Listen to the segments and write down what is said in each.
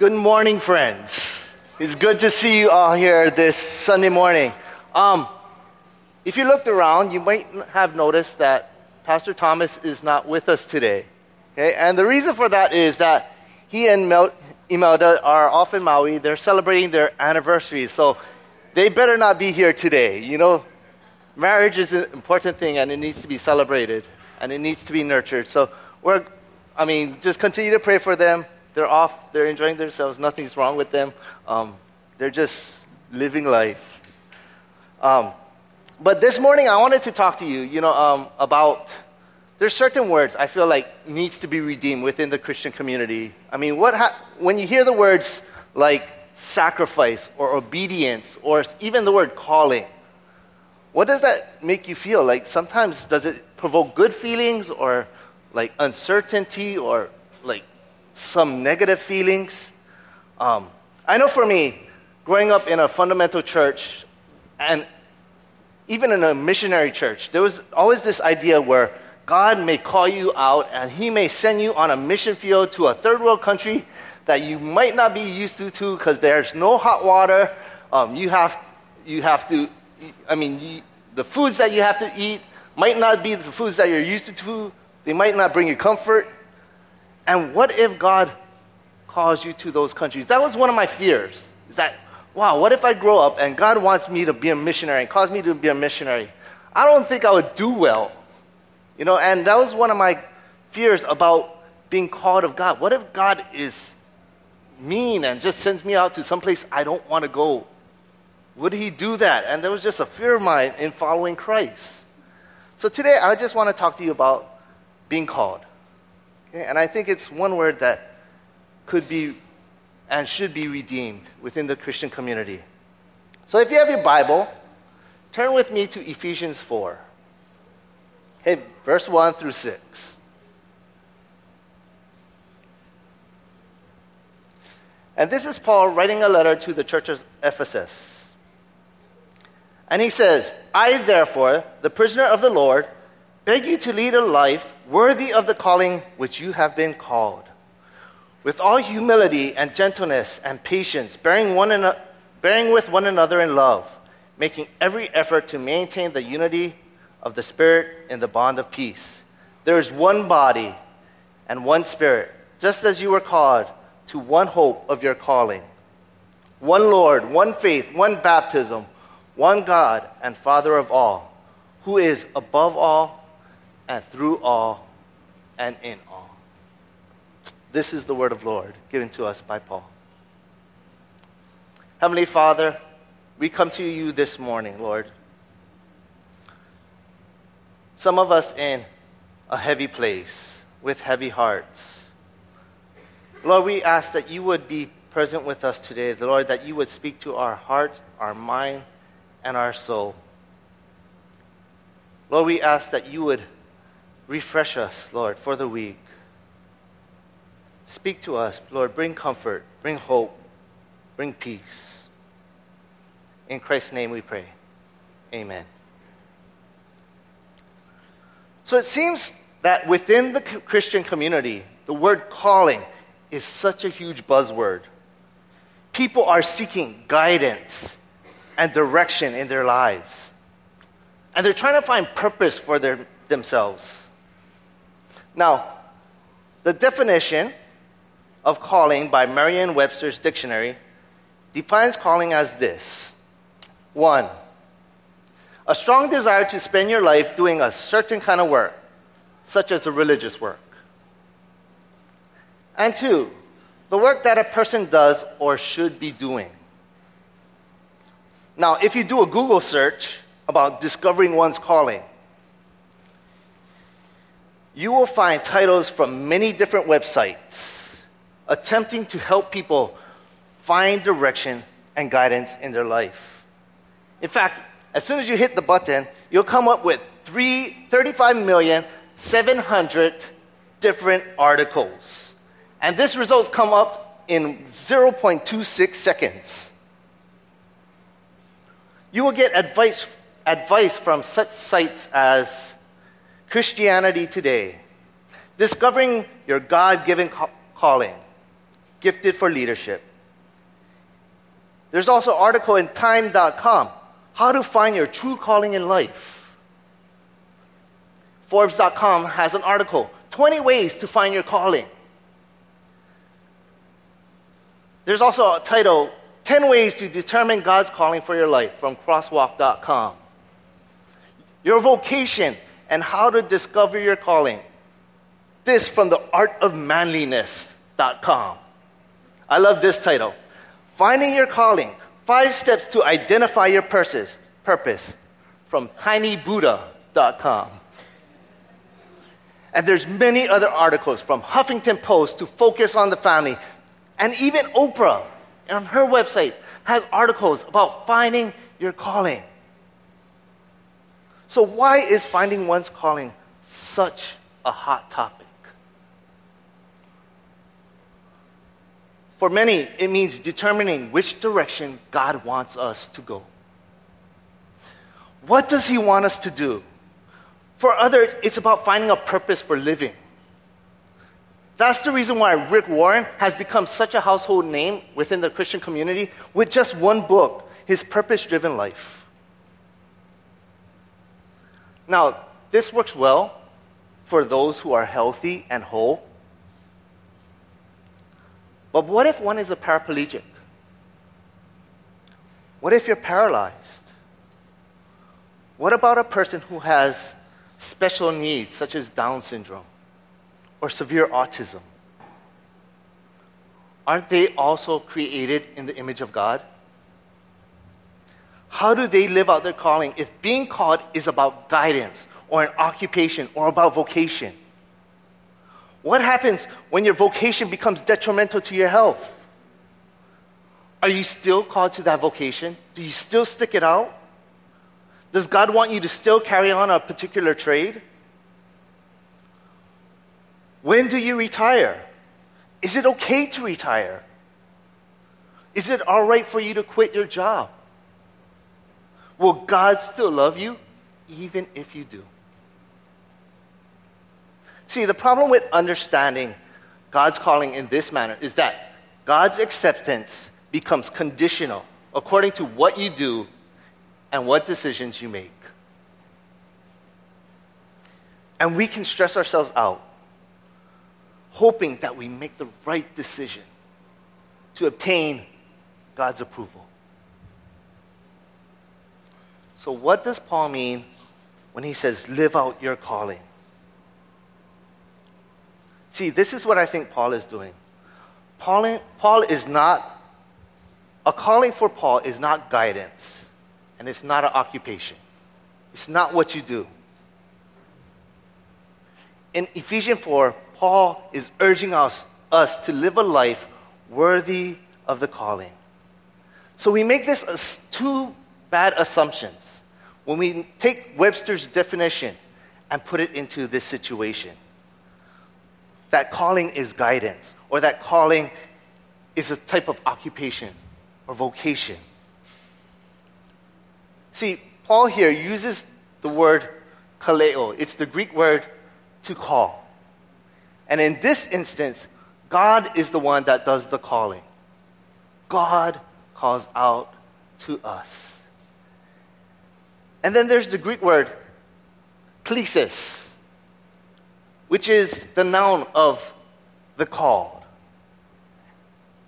Good morning, friends. It's good to see you all here this Sunday morning. Um, if you looked around, you might have noticed that Pastor Thomas is not with us today. Okay? And the reason for that is that he and Mel- Imelda are off in Maui. They're celebrating their anniversary, so they better not be here today. You know, marriage is an important thing and it needs to be celebrated and it needs to be nurtured. So we're, I mean, just continue to pray for them. They're off, they're enjoying themselves, nothing's wrong with them. Um, they're just living life. Um, but this morning I wanted to talk to you, you know, um, about there's certain words I feel like needs to be redeemed within the Christian community. I mean, what ha- when you hear the words like sacrifice or obedience or even the word calling, what does that make you feel? Like sometimes does it provoke good feelings or like uncertainty or like some negative feelings? Um, I know for me, growing up in a fundamental church and even in a missionary church, there was always this idea where God may call you out and He may send you on a mission field to a third world country that you might not be used to because there's no hot water. Um, you, have, you have to, I mean, you, the foods that you have to eat might not be the foods that you're used to. They might not bring you comfort. And what if God calls you to those countries? That was one of my fears. Is that, wow, what if I grow up and God wants me to be a missionary and calls me to be a missionary? I don't think I would do well. You know, and that was one of my fears about being called of God. What if God is mean and just sends me out to someplace I don't want to go? Would he do that? And there was just a fear of mine in following Christ. So today I just want to talk to you about being called. Okay? And I think it's one word that could be and should be redeemed within the Christian community. So if you have your Bible, turn with me to Ephesians 4. Okay, verse 1 through 6. And this is Paul writing a letter to the church of Ephesus. And he says, I, therefore, the prisoner of the Lord, beg you to lead a life worthy of the calling which you have been called, with all humility and gentleness and patience, bearing, one an- bearing with one another in love, making every effort to maintain the unity of the Spirit in the bond of peace. There is one body and one Spirit, just as you were called to one hope of your calling, one Lord, one faith, one baptism one God and Father of all, who is above all and through all and in all. This is the word of Lord given to us by Paul. Heavenly Father, we come to you this morning, Lord. Some of us in a heavy place with heavy hearts. Lord, we ask that you would be present with us today, the Lord, that you would speak to our heart, our mind, and our soul. Lord, we ask that you would refresh us, Lord, for the week. Speak to us, Lord. Bring comfort, bring hope, bring peace. In Christ's name we pray. Amen. So it seems that within the Christian community, the word calling is such a huge buzzword. People are seeking guidance and direction in their lives. And they're trying to find purpose for their, themselves. Now, the definition of calling by Merriam Webster's dictionary defines calling as this one, a strong desire to spend your life doing a certain kind of work, such as a religious work. And two, the work that a person does or should be doing. Now, if you do a Google search about discovering one's calling, you will find titles from many different websites attempting to help people find direction and guidance in their life. In fact, as soon as you hit the button, you'll come up with 35,700 different articles. And this results come up in 0.26 seconds. You will get advice, advice from such sites as Christianity Today, Discovering Your God Given Calling, gifted for leadership. There's also an article in time.com, how to find your true calling in life. Forbes.com has an article, 20 ways to find your calling. There's also a title, 10 ways to determine God's calling for your life from crosswalk.com. Your vocation and how to discover your calling. This from the artofmanliness.com. I love this title. Finding Your Calling Five Steps to Identify Your Purpose, purpose from tinybuddha.com. And there's many other articles from Huffington Post to focus on the family. And even Oprah on her website has articles about finding your calling. So, why is finding one's calling such a hot topic? For many, it means determining which direction God wants us to go. What does He want us to do? For others, it's about finding a purpose for living. That's the reason why Rick Warren has become such a household name within the Christian community with just one book, his Purpose Driven Life. Now, this works well for those who are healthy and whole. But what if one is a paraplegic? What if you're paralyzed? What about a person who has special needs, such as Down syndrome or severe autism? Aren't they also created in the image of God? How do they live out their calling if being called is about guidance or an occupation or about vocation? What happens when your vocation becomes detrimental to your health? Are you still called to that vocation? Do you still stick it out? Does God want you to still carry on a particular trade? When do you retire? Is it okay to retire? Is it all right for you to quit your job? Will God still love you even if you do? See, the problem with understanding God's calling in this manner is that God's acceptance becomes conditional according to what you do and what decisions you make. And we can stress ourselves out, hoping that we make the right decision to obtain God's approval. So, what does Paul mean when he says, live out your calling? See, this is what I think Paul is doing. Paul, Paul is not, a calling for Paul is not guidance and it's not an occupation. It's not what you do. In Ephesians 4, Paul is urging us, us to live a life worthy of the calling. So we make this a two bad assumptions when we take Webster's definition and put it into this situation. That calling is guidance, or that calling is a type of occupation or vocation. See, Paul here uses the word kaleo. It's the Greek word to call. And in this instance, God is the one that does the calling. God calls out to us. And then there's the Greek word klesis, which is the noun of the called.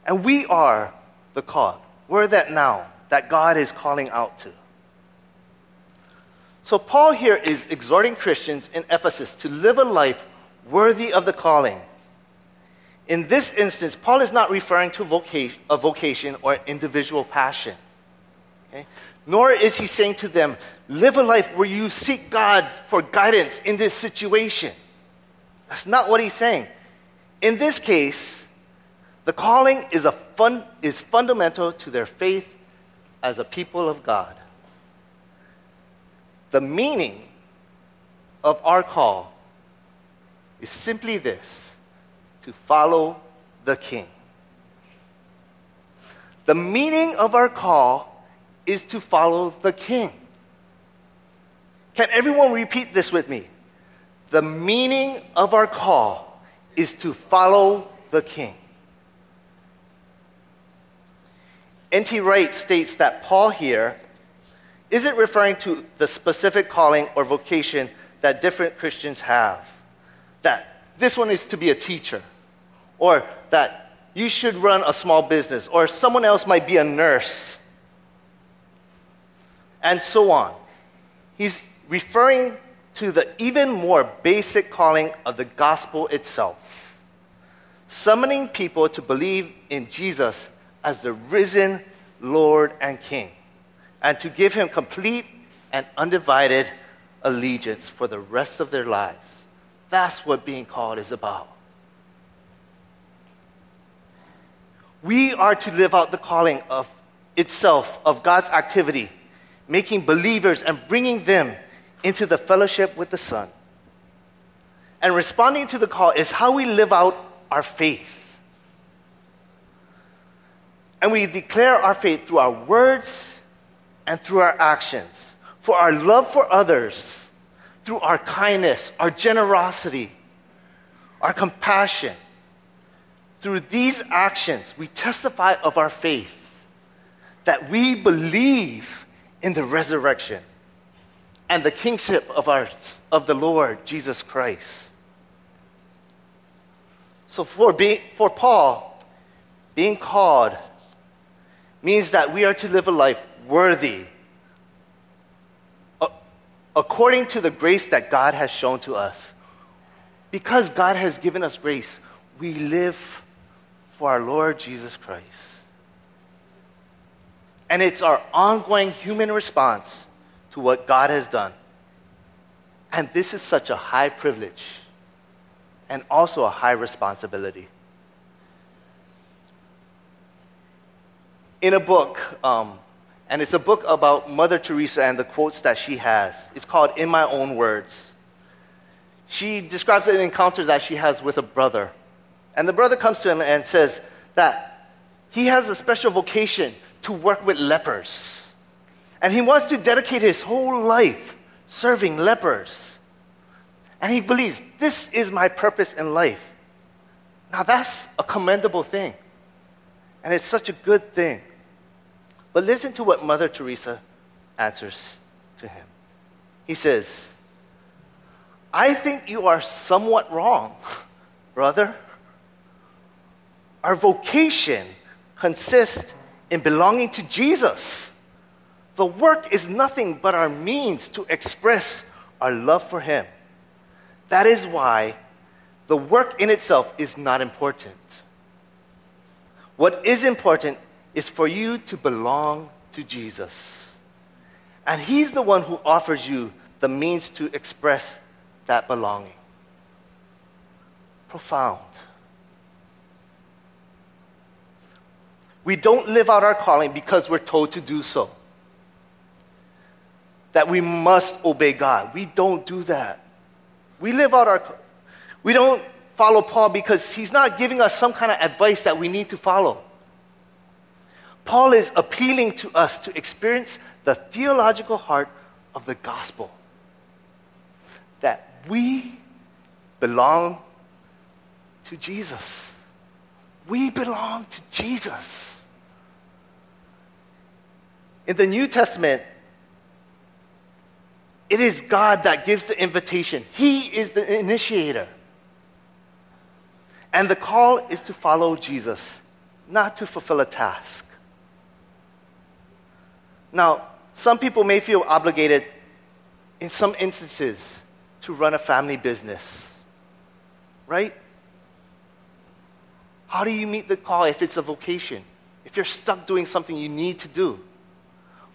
And we are the called. We're that noun that God is calling out to. So, Paul here is exhorting Christians in Ephesus to live a life worthy of the calling. In this instance, Paul is not referring to vocation, a vocation or individual passion. Okay? Nor is he saying to them, live a life where you seek God for guidance in this situation. That's not what he's saying. In this case, the calling is, a fun, is fundamental to their faith as a people of God. The meaning of our call is simply this to follow the King. The meaning of our call is to follow the King. Can everyone repeat this with me? The meaning of our call is to follow the King. N.T. Wright states that Paul here isn't referring to the specific calling or vocation that different Christians have. That this one is to be a teacher, or that you should run a small business, or someone else might be a nurse, and so on. He's referring to the even more basic calling of the gospel itself, summoning people to believe in Jesus as the risen Lord and King, and to give him complete and undivided allegiance for the rest of their lives. That's what being called is about. We are to live out the calling of itself, of God's activity, making believers and bringing them into the fellowship with the Son. And responding to the call is how we live out our faith. And we declare our faith through our words and through our actions, for our love for others, through our kindness, our generosity, our compassion. Through these actions, we testify of our faith that we believe in the resurrection and the kingship of, our, of the Lord Jesus Christ. So, for, for Paul, being called means that we are to live a life worthy uh, according to the grace that God has shown to us. Because God has given us grace, we live for our Lord Jesus Christ. And it's our ongoing human response to what God has done. And this is such a high privilege and also a high responsibility. in a book, um, and it's a book about Mother Teresa and the quotes that she has. It's called In My Own Words. She describes an encounter that she has with a brother. And the brother comes to him and says that he has a special vocation to work with lepers. And he wants to dedicate his whole life serving lepers. And he believes, this is my purpose in life. Now, that's a commendable thing. And it's such a good thing. But listen to what Mother Teresa answers to him. He says, I think you are somewhat wrong, brother. Our vocation consists in belonging to Jesus. The work is nothing but our means to express our love for Him. That is why the work in itself is not important. What is important is for you to belong to Jesus. And He's the one who offers you the means to express that belonging. Profound. We don't live out our calling because we're told to do so. That we must obey God. We don't do that. We live out our we don't follow Paul because he's not giving us some kind of advice that we need to follow. Paul is appealing to us to experience the theological heart of the gospel that we belong to Jesus. We belong to Jesus. In the New Testament, it is God that gives the invitation. He is the initiator. And the call is to follow Jesus, not to fulfill a task. Now, some people may feel obligated in some instances to run a family business, right? How do you meet the call if it's a vocation? If you're stuck doing something you need to do?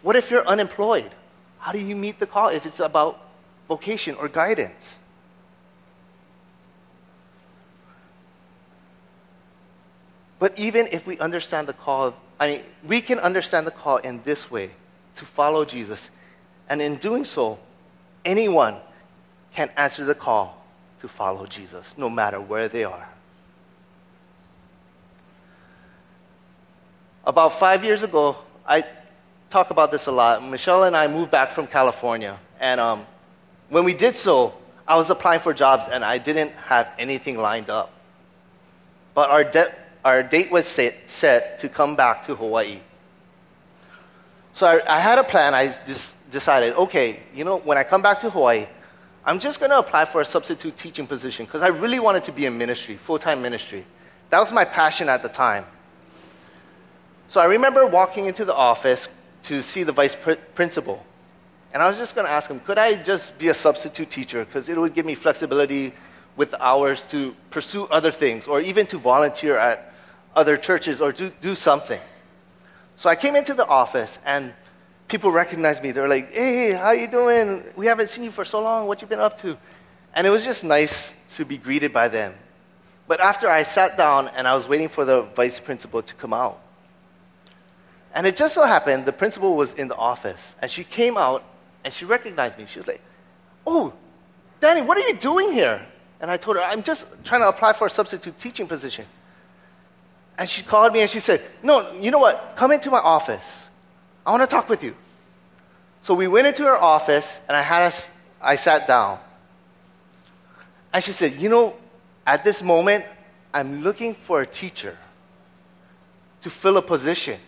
What if you're unemployed? How do you meet the call if it's about vocation or guidance? But even if we understand the call, I mean, we can understand the call in this way to follow Jesus. And in doing so, anyone can answer the call to follow Jesus, no matter where they are. About five years ago, I talk about this a lot. Michelle and I moved back from California. And um, when we did so, I was applying for jobs and I didn't have anything lined up. But our, de- our date was set, set to come back to Hawaii. So I, I had a plan. I just decided, okay, you know, when I come back to Hawaii, I'm just going to apply for a substitute teaching position because I really wanted to be in ministry, full time ministry. That was my passion at the time. So I remember walking into the office to see the vice pr- principal. And I was just going to ask him, could I just be a substitute teacher? Because it would give me flexibility with hours to pursue other things or even to volunteer at other churches or do, do something. So I came into the office and people recognized me. They were like, hey, how you doing? We haven't seen you for so long. What you been up to? And it was just nice to be greeted by them. But after I sat down and I was waiting for the vice principal to come out, and it just so happened the principal was in the office, and she came out and she recognized me. She was like, Oh, Danny, what are you doing here? And I told her, I'm just trying to apply for a substitute teaching position. And she called me and she said, No, you know what? Come into my office. I want to talk with you. So we went into her office and I had us, I sat down. And she said, You know, at this moment, I'm looking for a teacher to fill a position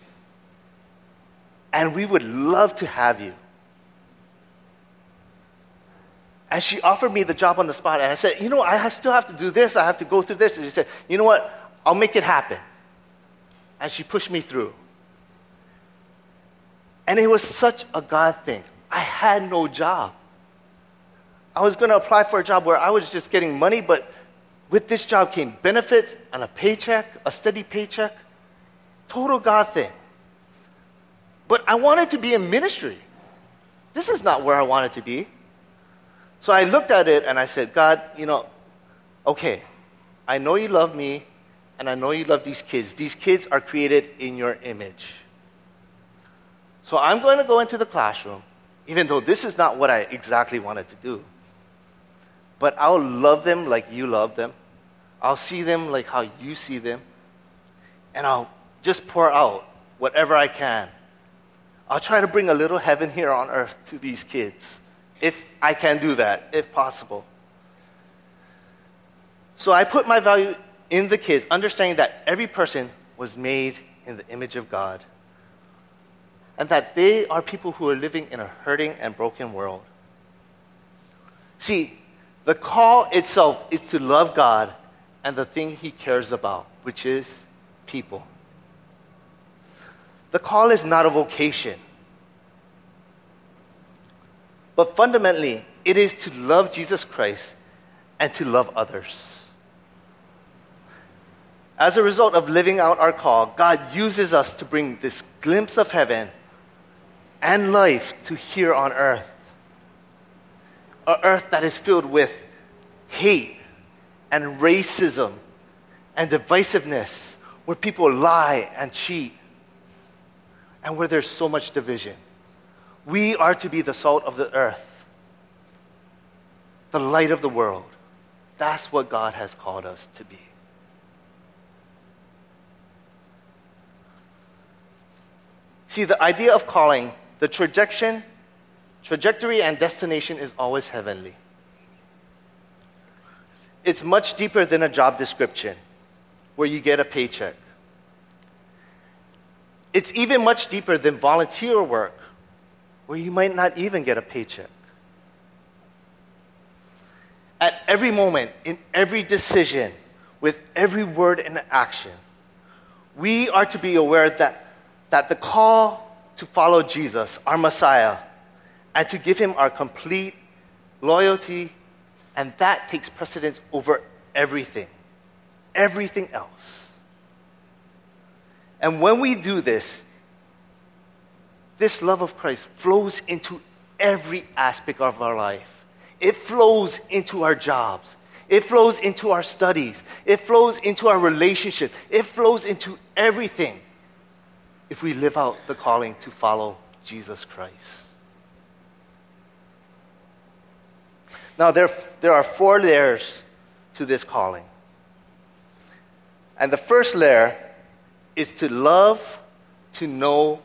and we would love to have you. And she offered me the job on the spot, and I said, You know, I still have to do this, I have to go through this. And she said, You know what? I'll make it happen. And she pushed me through. And it was such a God thing. I had no job. I was going to apply for a job where I was just getting money, but with this job came benefits and a paycheck, a steady paycheck. Total God thing. But I wanted to be in ministry. This is not where I wanted to be. So I looked at it and I said, God, you know, okay, I know you love me and I know you love these kids. These kids are created in your image. So I'm going to go into the classroom, even though this is not what I exactly wanted to do. But I'll love them like you love them. I'll see them like how you see them. And I'll just pour out whatever I can I'll try to bring a little heaven here on earth to these kids, if I can do that, if possible. So I put my value in the kids, understanding that every person was made in the image of God, and that they are people who are living in a hurting and broken world. See, the call itself is to love God and the thing He cares about, which is people. The call is not a vocation. But fundamentally, it is to love Jesus Christ and to love others. As a result of living out our call, God uses us to bring this glimpse of heaven and life to here on earth. A earth that is filled with hate and racism and divisiveness, where people lie and cheat and where there's so much division. We are to be the salt of the earth, the light of the world. That's what God has called us to be. See, the idea of calling, the trajectory, trajectory and destination is always heavenly. It's much deeper than a job description where you get a paycheck. It's even much deeper than volunteer work, where you might not even get a paycheck. At every moment, in every decision, with every word and action, we are to be aware that, that the call to follow Jesus, our Messiah, and to give him our complete loyalty, and that takes precedence over everything, everything else. And when we do this, this love of Christ flows into every aspect of our life. It flows into our jobs. It flows into our studies. It flows into our relationship. It flows into everything if we live out the calling to follow Jesus Christ. Now, there, there are four layers to this calling. And the first layer is to love, to know,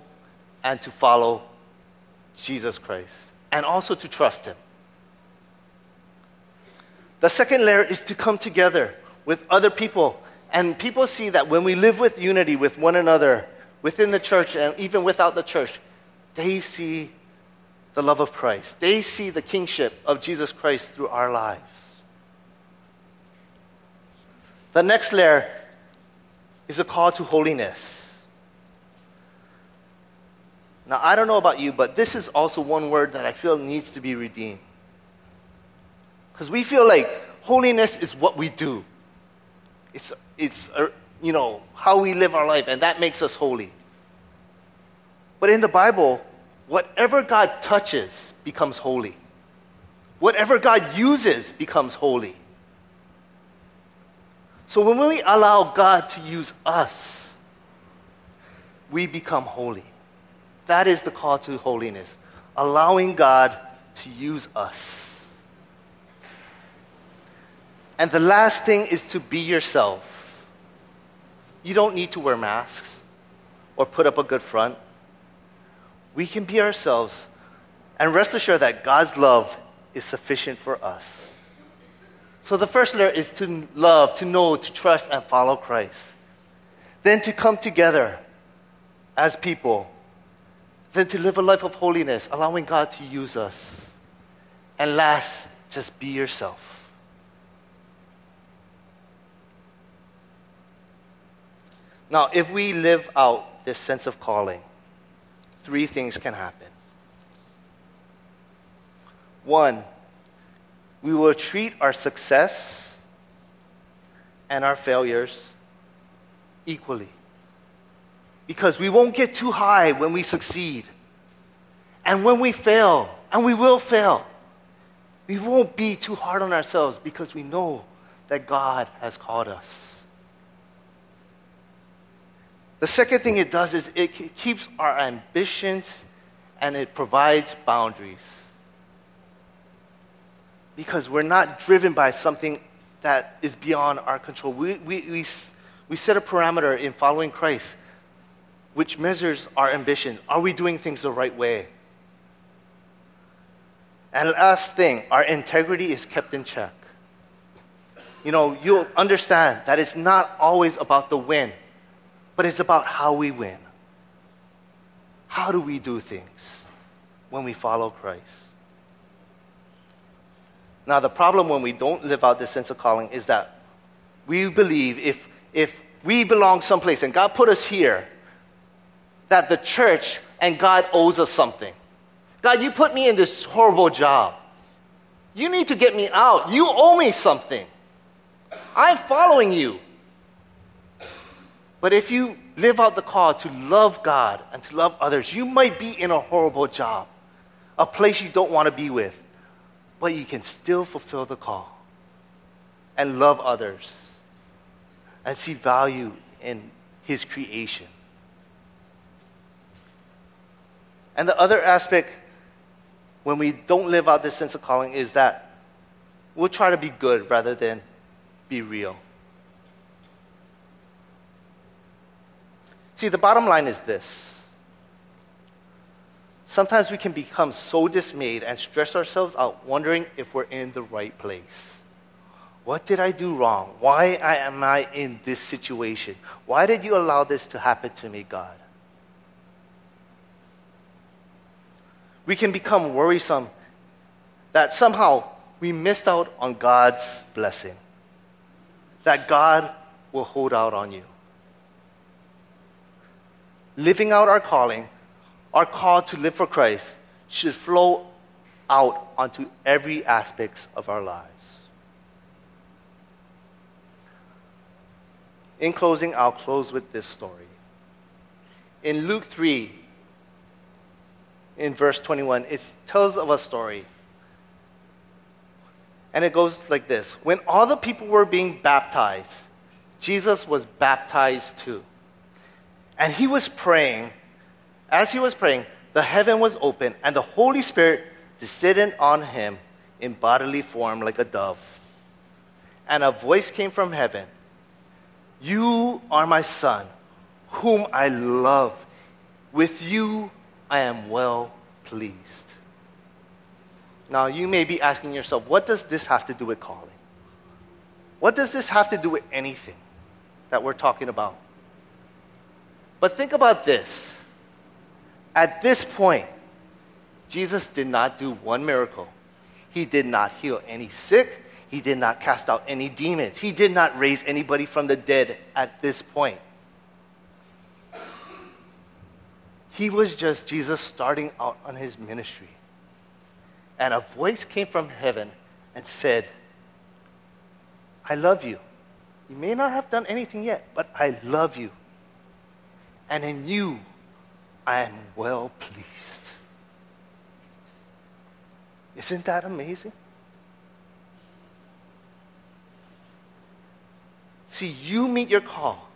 and to follow Jesus Christ, and also to trust Him. The second layer is to come together with other people. And people see that when we live with unity with one another within the church and even without the church, they see the love of Christ. They see the kingship of Jesus Christ through our lives. The next layer is a call to holiness. Now, I don't know about you, but this is also one word that I feel needs to be redeemed. Because we feel like holiness is what we do. It's, it's uh, you know, how we live our life, and that makes us holy. But in the Bible, whatever God touches becomes holy. Whatever God uses becomes holy. So when we allow God to use us, we become holy. That is the call to holiness, allowing God to use us. And the last thing is to be yourself. You don't need to wear masks or put up a good front. We can be ourselves and rest assured that God's love is sufficient for us. So the first layer is to love, to know, to trust, and follow Christ. Then to come together as people. Then to live a life of holiness, allowing God to use us. And last, just be yourself. Now, if we live out this sense of calling, three things can happen. One, we will treat our success and our failures equally. Because we won't get too high when we succeed. And when we fail, and we will fail, we won't be too hard on ourselves because we know that God has called us. The second thing it does is it keeps our ambitions and it provides boundaries. Because we're not driven by something that is beyond our control. We, we, we, we set a parameter in following Christ which measures our ambition. Are we doing things the right way? And last thing, our integrity is kept in check. You know, you'll understand that it's not always about the win but it's about how we win. How do we do things when we follow Christ? Now, the problem when we don't live out this sense of calling is that we believe if, if we belong someplace and God put us here, that the church and God owes us something. God, you put me in this horrible job. You need to get me out. You owe me something. I'm following you. But if you live out the call to love God and to love others, you might be in a horrible job, a place you don't want to be with, but you can still fulfill the call and love others and see value in His creation. And the other aspect when we don't live out this sense of calling is that we'll try to be good rather than be real. See, the bottom line is this. Sometimes we can become so dismayed and stress ourselves out wondering if we're in the right place. What did I do wrong? Why am I in this situation? Why did you allow this to happen to me, God? We can become worrisome that somehow we missed out on God's blessing, that God will hold out on you living out our calling, our call to live for Christ, should flow out onto every aspect of our lives. In closing, I'll close with this story. In Luke 3, in verse 21, it tells of a story. And it goes like this When all the people were being baptized, Jesus was baptized too. And he was praying. As he was praying, the heaven was open, and the Holy Spirit descended on him in bodily form like a dove. And a voice came from heaven You are my son, whom I love. With you I am well pleased. Now, you may be asking yourself, what does this have to do with calling? What does this have to do with anything that we're talking about? But think about this At this point, Jesus did not do one miracle. He did not heal any sick. He did not cast out any demons. He did not raise anybody from the dead at this point. He was just Jesus starting out on his ministry. And a voice came from heaven and said, I love you. You may not have done anything yet, but I love you. And in you, I am well pleased. Isn't that amazing? See, you meet your call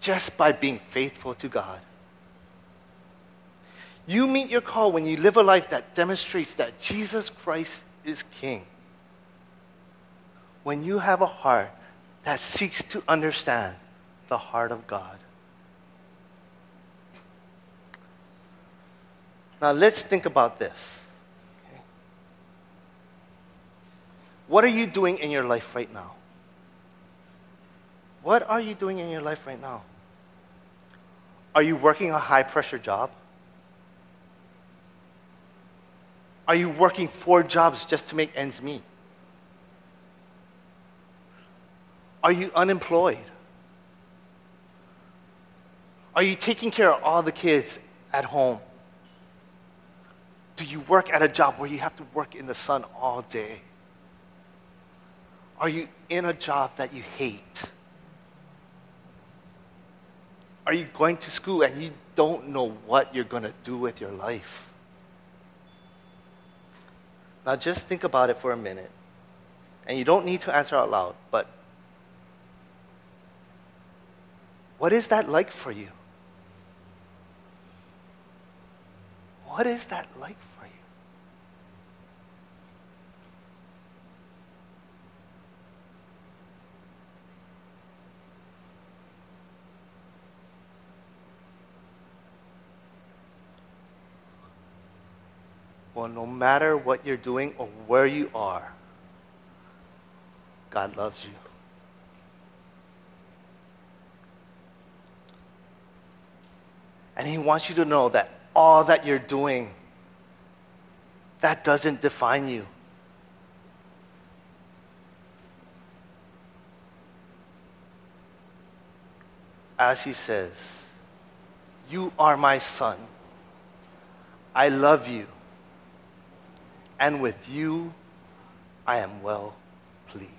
just by being faithful to God. You meet your call when you live a life that demonstrates that Jesus Christ is King. When you have a heart that seeks to understand the heart of God. Now let's think about this. What are you doing in your life right now? What are you doing in your life right now? Are you working a high pressure job? Are you working four jobs just to make ends meet? Are you unemployed? Are you taking care of all the kids at home? Do you work at a job where you have to work in the sun all day? Are you in a job that you hate? Are you going to school and you don't know what you're going to do with your life? Now, just think about it for a minute. And you don't need to answer out loud, but what is that like for you? What is that like Well, no matter what you're doing or where you are, God loves you. And He wants you to know that all that you're doing, that doesn't define you. As He says, You are my son. I love you. And with you, I am well pleased.